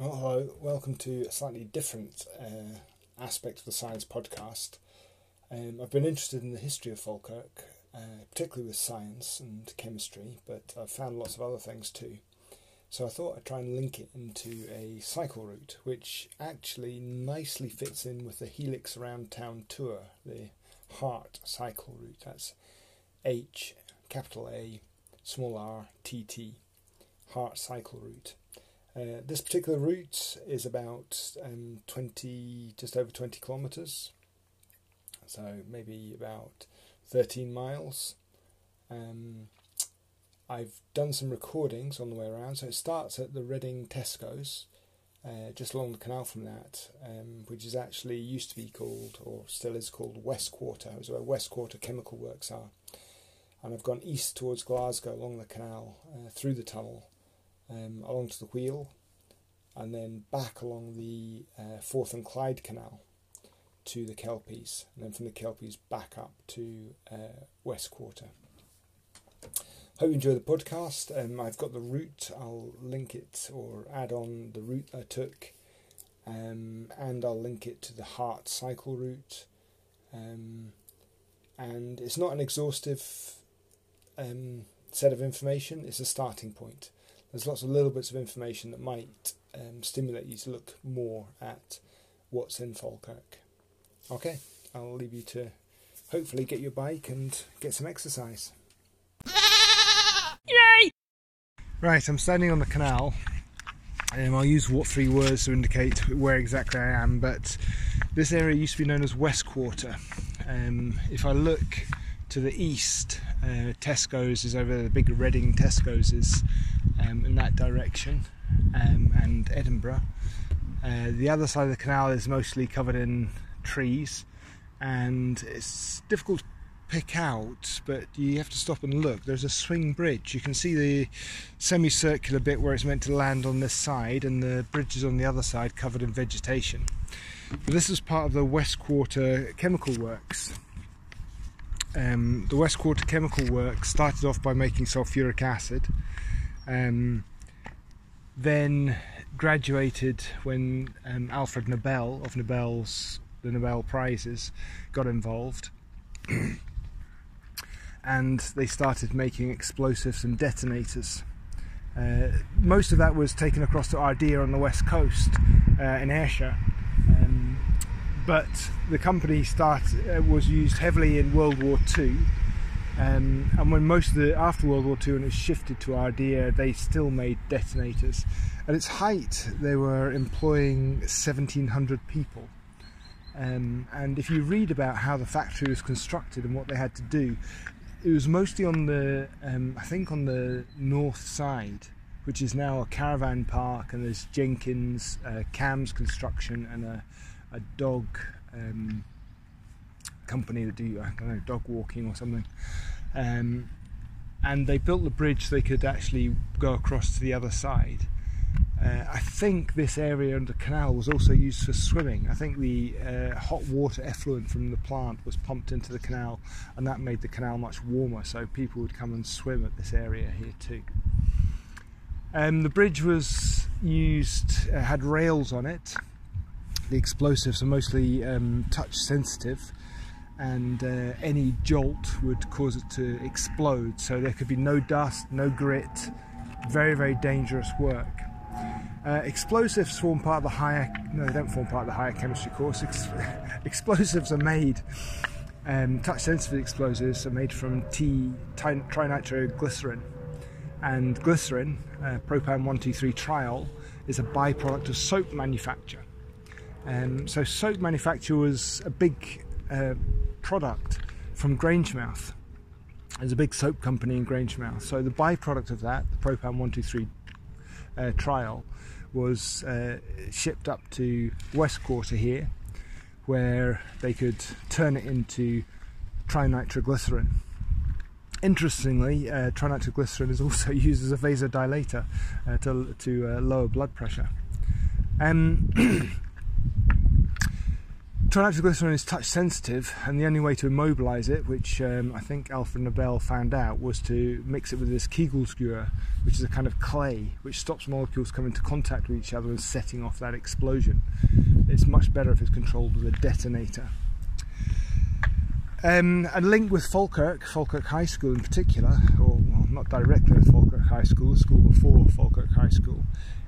Well, hello, welcome to a slightly different uh, aspect of the science podcast. Um, I've been interested in the history of Falkirk, uh, particularly with science and chemistry, but I've found lots of other things too. So I thought I'd try and link it into a cycle route, which actually nicely fits in with the Helix Around Town tour, the HARTT cycle route. That's H, capital A, small r, T T, HARTT cycle route. Uh, this particular route is about um, 20, just over 20 kilometres, so maybe about 13 miles. Um, I've done some recordings on the way around, so it starts at the Redding Tesco's, uh, just along the canal from that, um, which is actually used to be called, or still is called, West Quarter. Was where West Quarter Chemical Works are. And I've gone east towards Glasgow along the canal, uh, through the tunnel, um, along to the wheel, and then back along the uh, Forth and Clyde Canal to the Kelpies, and then from the Kelpies back up to uh, West Quarter. Hope you enjoy the podcast. Um, I've got the route, I'll link it or add on the route I took, um, and I'll link it to the HARTT cycle route. Um, and it's not an exhaustive um, set of information, it's a starting point there's lots of little bits of information that might um, stimulate you to look more at what's in Falkirk. Okay, I'll leave you to hopefully get your bike and get some exercise. Yay! Right, I'm standing on the canal. Um, I'll use what three words to indicate where exactly I am, but this area used to be known as West Quarter. Um, if I look to the east, uh, Tesco's is over the big Redding Tesco's is um, in that direction, um, and Edinburgh. Uh, the other side of the canal is mostly covered in trees, and it's difficult to pick out, but you have to stop and look. There's a swing bridge. You can see the semicircular bit where it's meant to land on this side, and the bridge is on the other side covered in vegetation. But this is part of the West Quarter Chemical Works. Um, the West Quarter Chemical Works started off by making sulfuric acid um, then graduated when um, Alfred Nobel of Nobel's the Nobel prizes got involved, and they started making explosives and detonators. Uh, most of that was taken across to Ardeer on the west coast uh, in Ayrshire. Um, but the company start, uh, was used heavily in World War II um, and when most of the after World War II and it shifted to Ardeer, they still made detonators. At its height, they were employing 1,700 people. Um, and if you read about how the factory was constructed and what they had to do, it was mostly on the, um, I think, on the north side, which is now a caravan park, and there's Jenkins, uh, Cam's Construction, and a, a dog. Um, company that do I don't know dog walking or something. Um, and they built the bridge so they could actually go across to the other side. Uh, I think this area under canal was also used for swimming. I think the uh, hot water effluent from the plant was pumped into the canal, and that made the canal much warmer, so people would come and swim at this area here too. Um, the bridge was used, uh, had rails on it. The explosives are mostly um, touch sensitive, and uh, any jolt would cause it to explode. So there could be no dust, no grit, very, very dangerous work. Uh, explosives form part of the higher, no, they don't form part of the higher chemistry course. Ex- explosives are made, um, touch sensitive explosives are made from T trinitroglycerin. And glycerin, uh, propan 123 triol, is a byproduct of soap manufacture. Um, so, soap manufacture was a big uh, product from Grangemouth. There's a big soap company in Grangemouth. So the byproduct of that, the Propan 123 uh, triol, was uh, shipped up to West Quarter here, where they could turn it into trinitroglycerin. Interestingly, uh, trinitroglycerin is also used as a vasodilator uh, to, to uh, lower blood pressure. Um, Nitroglycerin is touch sensitive, and the only way to immobilize it, which um, I think Alfred Nobel found out, was to mix it with this Kieselguhr, which is a kind of clay which stops molecules coming into contact with each other and setting off that explosion. It's much better if it's controlled with a detonator. Um, a link with Falkirk, Falkirk High School in particular, or well, not directly with Falkirk High School, the school before Falkirk High School,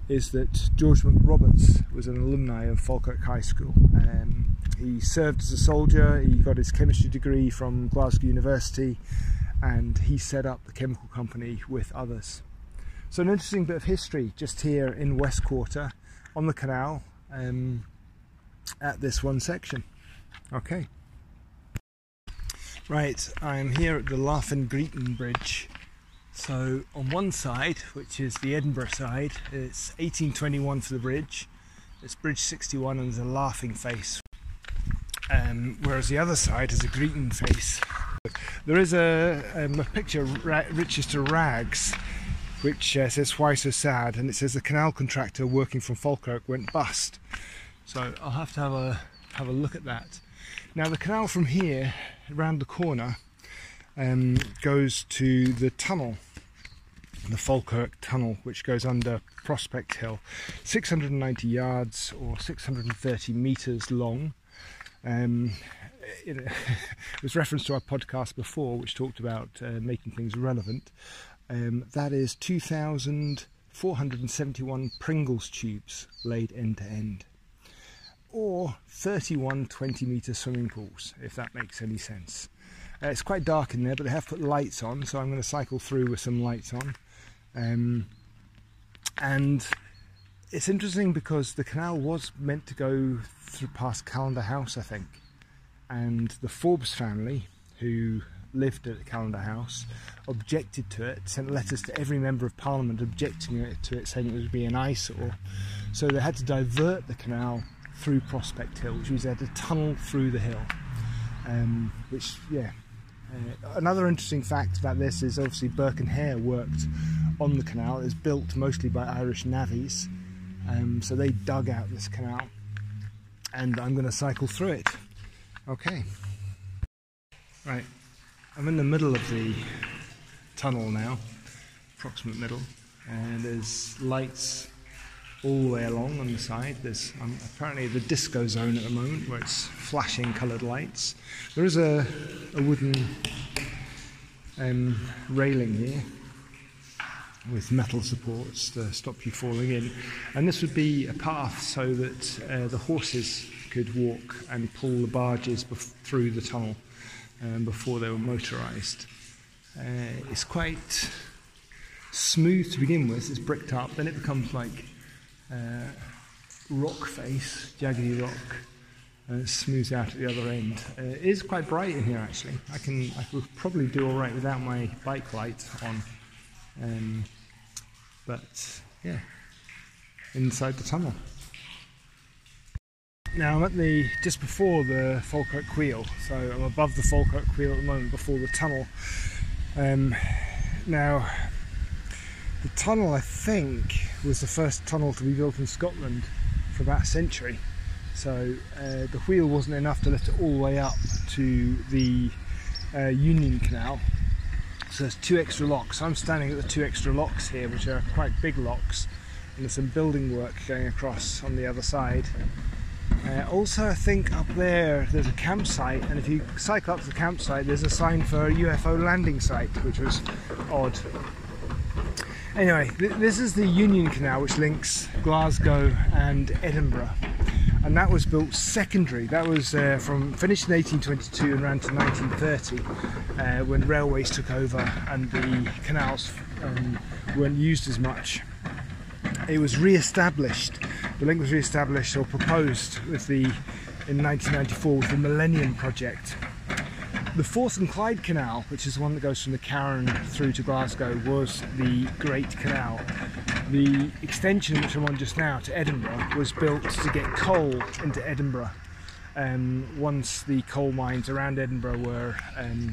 is that George McRoberts was an alumni of Falkirk High School. Um, he served as a soldier, he got his chemistry degree from Glasgow University, and he set up the chemical company with others. So, an interesting bit of history just here in West Quarter on the canal um, at this one section. Okay. Right, I'm here at the Laughing Greeton Bridge so on one side, which is the Edinburgh side, it's 1821 for the bridge. It's Bridge 61 and there's a laughing face. Um, whereas the other side has a greeting face. There is a, um, a picture of Richester Rags which uh, says why so sad and it says the canal contractor working from Falkirk went bust. So I'll have to have a have a look at that. Now the canal from here around the corner um, goes to the tunnel the Falkirk Tunnel, which goes under Prospect Hill, 690 yards or 630 metres long. Um, it, it, was reference to our podcast before, which talked about uh, making things relevant. Um, that is 2,471 Pringles tubes laid end to end, or 31 20 metre swimming pools, if that makes any sense. Uh, it's quite dark in there, but they have put lights on, so I'm going to cycle through with some lights on. Um, and it's interesting because the canal was meant to go through past Callendar House, I think, and the Forbes family, who lived at Callendar House, objected to it, sent letters to every member of Parliament objecting to it, saying it would be an eyesore. So they had to divert the canal through Prospect Hill, which means they had to tunnel through the hill, um, which, yeah, uh, another interesting fact about this is obviously Burke and Hare worked on the canal. It was built mostly by Irish navvies, um, so they dug out this canal, and I'm going to cycle through it. Okay. Right, I'm in the middle of the tunnel now, approximate middle, and there's lights all the way along on the side. There's um, apparently the disco zone at the moment where it's flashing coloured lights. There is a, a wooden um, railing here with metal supports to stop you falling in. And this would be a path so that uh, the horses could walk and pull the barges bef- through the tunnel um, before they were motorised. Uh, it's quite smooth to begin with, it's bricked up, then it becomes like uh, rock face, jaggedy rock, and it smooths out at the other end. Uh, it is quite bright in here actually. I can I probably do all right without my bike light on, um, but yeah, inside the tunnel. Now I'm at the just before the Falkirk Wheel, so I'm above the Falkirk Wheel at the moment before the tunnel. Um, now the tunnel, I think, was the first tunnel to be built in Scotland for about a century. So uh, the wheel wasn't enough to lift it all the way up to the uh, Union Canal. So there's two extra locks. I'm standing at the two extra locks here, which are quite big locks, and there's some building work going across on the other side. Uh, also, I think up there there's a campsite, and if you cycle up to the campsite, there's a sign for a UFO landing site, which was odd. Anyway, th- this is the Union Canal which links Glasgow and Edinburgh, and that was built secondary. That was uh, from finished in 1822 and ran to 1930 uh, when railways took over and the canals um, weren't used as much. It was re-established. The link was re-established or proposed with the in 1994 with the Millennium Project the Forth and Clyde Canal, which is the one that goes from the Carron through to Glasgow, was the Great Canal. The extension which I'm on just now to Edinburgh was built to get coal into Edinburgh. Um, once the coal mines around Edinburgh were um,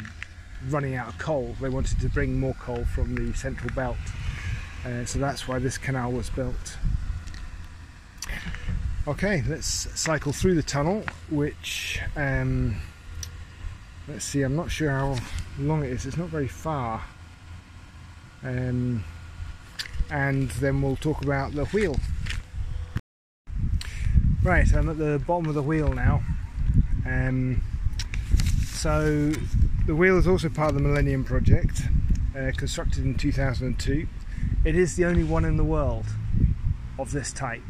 running out of coal, they wanted to bring more coal from the central belt. Uh, so that's why this canal was built. Okay, let's cycle through the tunnel, which um, let's see. I'm not sure how long it is. It's not very far. Um, and then we'll talk about the wheel. Right, I'm at the bottom of the wheel now. Um, so the wheel is also part of the Millennium Project, uh, constructed in 2002. It is the only one in the world of this type.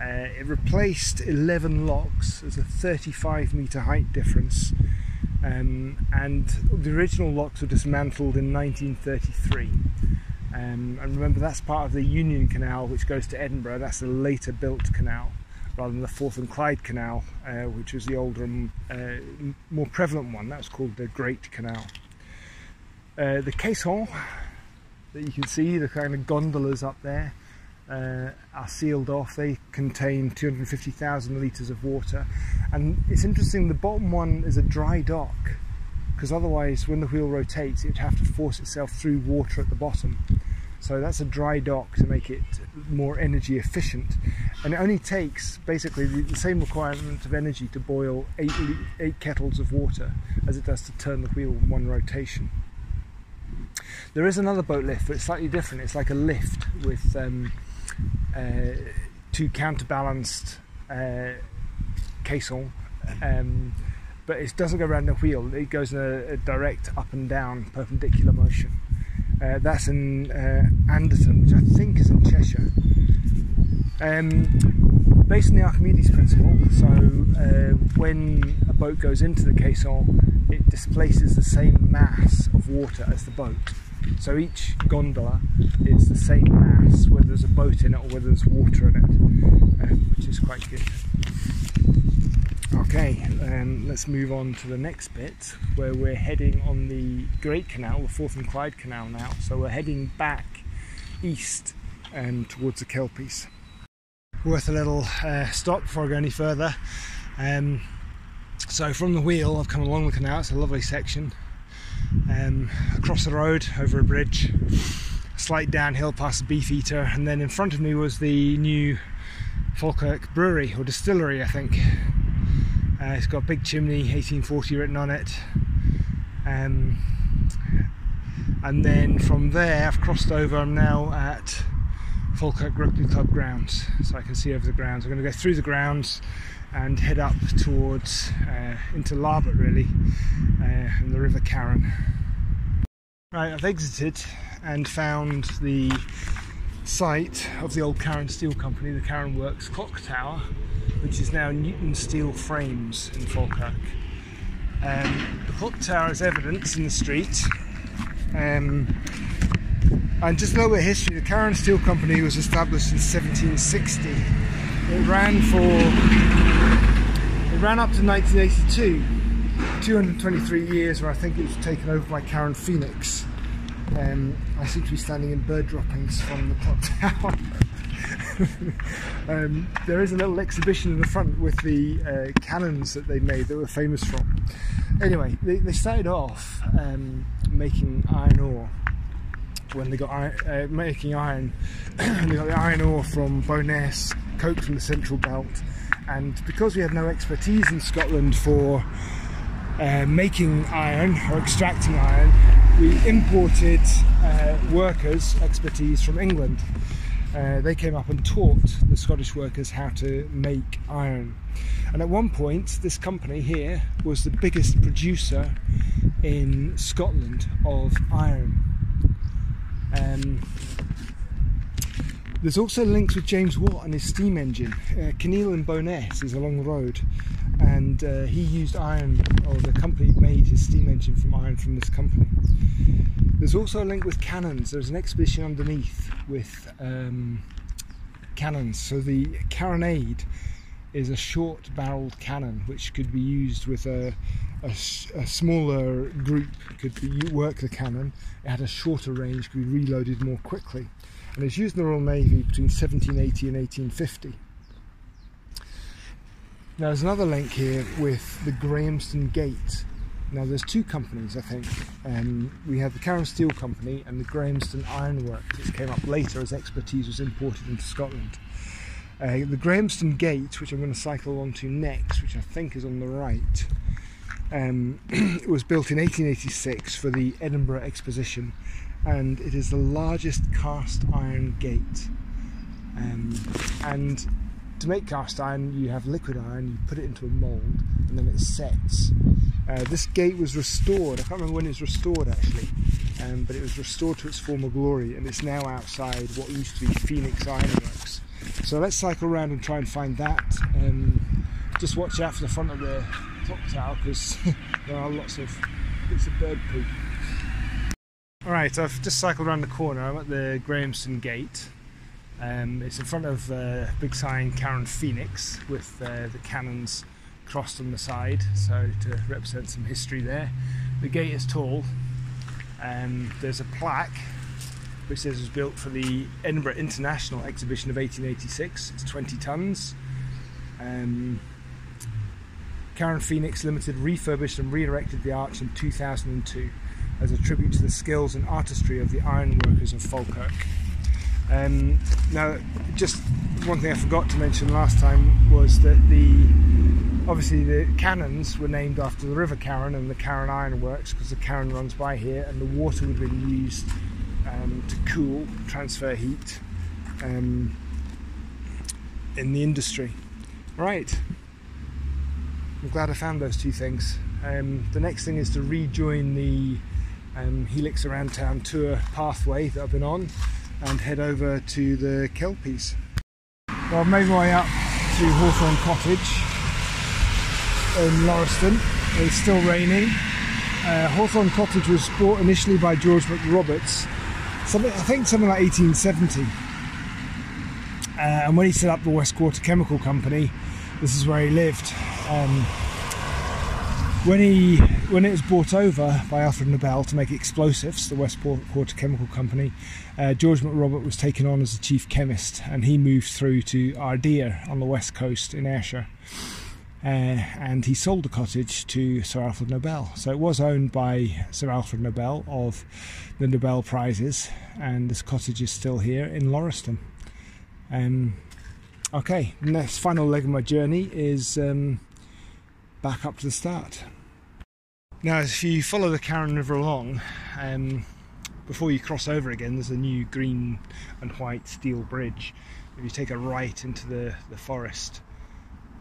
Uh, it replaced 11 locks as a 35 metre height difference, um, and the original locks were dismantled in 1933. Um, and remember, that's part of the Union Canal, which goes to Edinburgh. That's a later built canal, rather than the Forth and Clyde Canal, uh, which was the older and uh, more prevalent one. That was called the Great Canal. Uh, the caissons that you can see, the kind of gondolas up there, uh, are sealed off. They contain 250,000 litres of water. And it's interesting, the bottom one is a dry dock because otherwise when the wheel rotates it would have to force itself through water at the bottom. So that's a dry dock to make it more energy efficient. And it only takes basically the same requirement of energy to boil eight, eight kettles of water as it does to turn the wheel in one rotation. There is another boat lift, but it's slightly different. It's like a lift with um, uh, two counterbalanced uh, caisson, um, but it doesn't go around the wheel. It goes in a, a direct up and down perpendicular motion. Uh, that's in uh, Anderton, which I think is in Cheshire. Um, based on the Archimedes principle, so uh, when a boat goes into the caisson, it displaces the same mass of water as the boat. So each gondola is the same mass, whether there's a boat in it or whether there's water in it, um, which is quite good. Okay, um, let's move on to the next bit where we're heading on the Great Canal, the Forth and Clyde Canal now. So we're heading back east um, towards the Kelpies. Worth a little uh, stop before I go any further. Um, so from the wheel, I've come along the canal. It's a lovely section um, across the road over a bridge, slight downhill past the Beefeater, and then in front of me was the new Falkirk Brewery or distillery, I think. Uh, it's got a big chimney, 1840 written on it. Um, and then from there, I've crossed over. I'm now at Falkirk Rugby Club grounds, so I can see over the grounds. I'm going to go through the grounds and head up towards uh, into Larbert really uh, and the River Carron. Right, I've exited and found the site of the old Carron Steel Company, the Carron Works Clock Tower, which is now Newton Steel Frames in Falkirk. Um, the clock tower is evidence in the street. Um, and just a little bit of history, the Carron Steel Company was established in 1760. It ran for it ran up to 1982, 223 years where I think it was taken over by Carron Phoenix. Um, I seem to be standing in bird droppings from the clock tower. um, there is a little exhibition in the front with the uh, cannons that they made that were famous from. Anyway, they, they started off um, making iron ore when they got uh, making iron. they got the iron ore from Bo'ness, coke from the Central Belt, and because we had no expertise in Scotland for uh, making iron or extracting iron, we imported uh, workers' expertise from England. Uh, they came up and taught the Scottish workers how to make iron. And at one point, this company here was the biggest producer in Scotland of iron. Um, there's also links with James Watt and his steam engine. Uh, Kinneil and Bo'ness is along the road, and uh, he used iron, or the company made his steam engine from iron from this company. There's also a link with cannons. There's an exhibition underneath with um, cannons. So the carronade is a short barreled cannon which could be used with a, a, a, smaller group could be, work the cannon it had a shorter range could be reloaded more quickly and it's used in the Royal Navy between 1780 and 1850. Now there's another link here with the Grahamston Gate. Now there's two companies I think. Um, we have the Carron Steel Company and the Grahamston Ironworks, which came up later as expertise was imported into Scotland. Uh, the Grahamston Gate, which I'm going to cycle onto next, which I think is on the right, um, was built in 1886 for the Edinburgh Exposition, and it is the largest cast iron gate. Um, and to make cast iron, you have liquid iron, you put it into a mould, and then it sets. Uh, this gate was restored. I can't remember when it was restored actually, um, but it was restored to its former glory, and it's now outside what used to be Phoenix Ironworks. So let's cycle around and try and find that. Um, just watch out for the front of the clock tower because there are lots of bits of bird poop. Alright, I've just cycled around the corner. I'm at the Grahamston Gate. Um, it's in front of uh, big sign Carron Phoenix with uh, the cannons crossed on the side, so to represent some history there. The gate is tall. Um, there's a plaque which says it was built for the Edinburgh International Exhibition of 1886. It's 20 tons. Um, Carron Phoenix Limited refurbished and re-erected the arch in 2002 as a tribute to the skills and artistry of the ironworkers of Falkirk. Um, now, just one thing I forgot to mention last time was that the obviously the cannons were named after the River Carron and the Carron Iron Works because the Carron runs by here, and the water would have been used um, to cool, transfer heat um, in the industry. Right, I'm glad I found those two things. Um, the next thing is to rejoin the um, Helix Around Town tour pathway that I've been on and head over to the Kelpies. Well, I've made my way up to Hawthorne Cottage in Lauriston. It's still raining. Uh, Hawthorne Cottage was bought initially by George McRoberts, something, I think something like 1870. Uh, and when he set up the West Quarter Chemical Company, this is where he lived. Um, when he when it was bought over by Alfred Nobel to make explosives, the Westport Quarter Chemical Company, uh, George McRobert was taken on as the chief chemist, and he moved through to Ardeer on the west coast in Ayrshire. Uh, and he sold the cottage to Sir Alfred Nobel. So it was owned by Sir Alfred Nobel of the Nobel Prizes, and this cottage is still here in Lauriston. Um, okay, next final leg of my journey is um, back up to the start. Now, if you follow the Carron River along, um, before you cross over again, there's a new green and white steel bridge. If you take a right into the, the forest,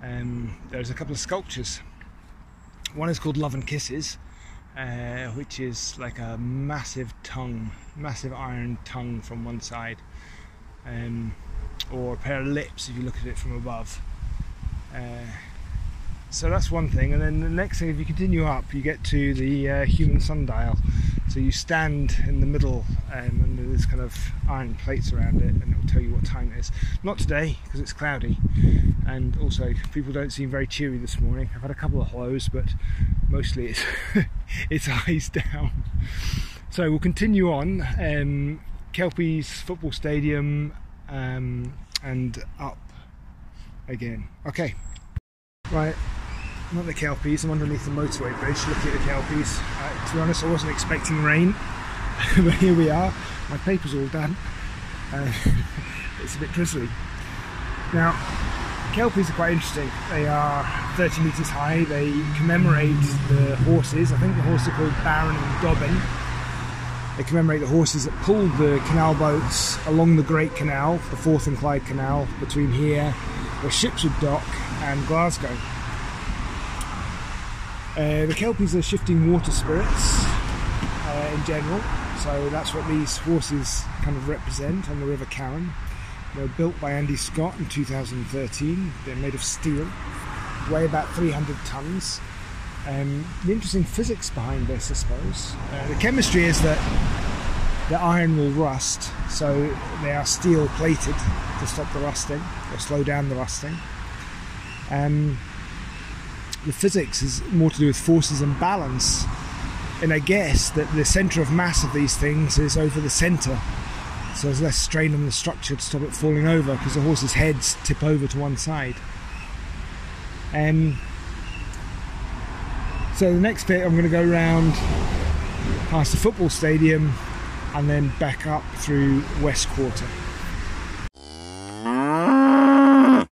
um, there's a couple of sculptures. One is called Love and Kisses, uh, which is like a massive tongue, massive iron tongue from one side, um, or a pair of lips if you look at it from above. Uh, so that's one thing and then the next thing if you continue up you get to the uh, human sundial. So you stand in the middle um, and there's kind of iron plates around it and it will tell you what time it is. Not today because it's cloudy and also people don't seem very cheery this morning. I've had a couple of hellos but mostly it's it's eyes down. So we'll continue on. Um, Kelpies football stadium um, and up again. Okay. Right, At the Kelpies, I'm underneath the motorway bridge looking at the Kelpies. Uh, to be honest, I wasn't expecting rain, but here we are. My paper's all done. Uh, it's a bit drizzly. Now, Kelpies are quite interesting. They are 30 metres high, they commemorate the horses. I think the horses are called Baron and Dobbin. They commemorate the horses that pulled the canal boats along the Great Canal, the Forth and Clyde Canal, between here, where ships would dock, and Glasgow. Uh, the Kelpies are shifting water spirits uh, in general, so that's what these horses kind of represent on the River Carron. They were built by Andy Scott in 2013. They're made of steel, weigh about 300 tons. Um, the interesting physics behind this, I suppose. Uh, the chemistry is that the iron will rust, so they are steel plated to stop the rusting or slow down the rusting. Um, the physics is more to do with forces and balance. And I guess that the centre of mass of these things is over the centre. So there's less strain on the structure to stop it falling over because the horse's heads tip over to one side. Um, so the next bit I'm going to go around past the football stadium and then back up through West Quarter.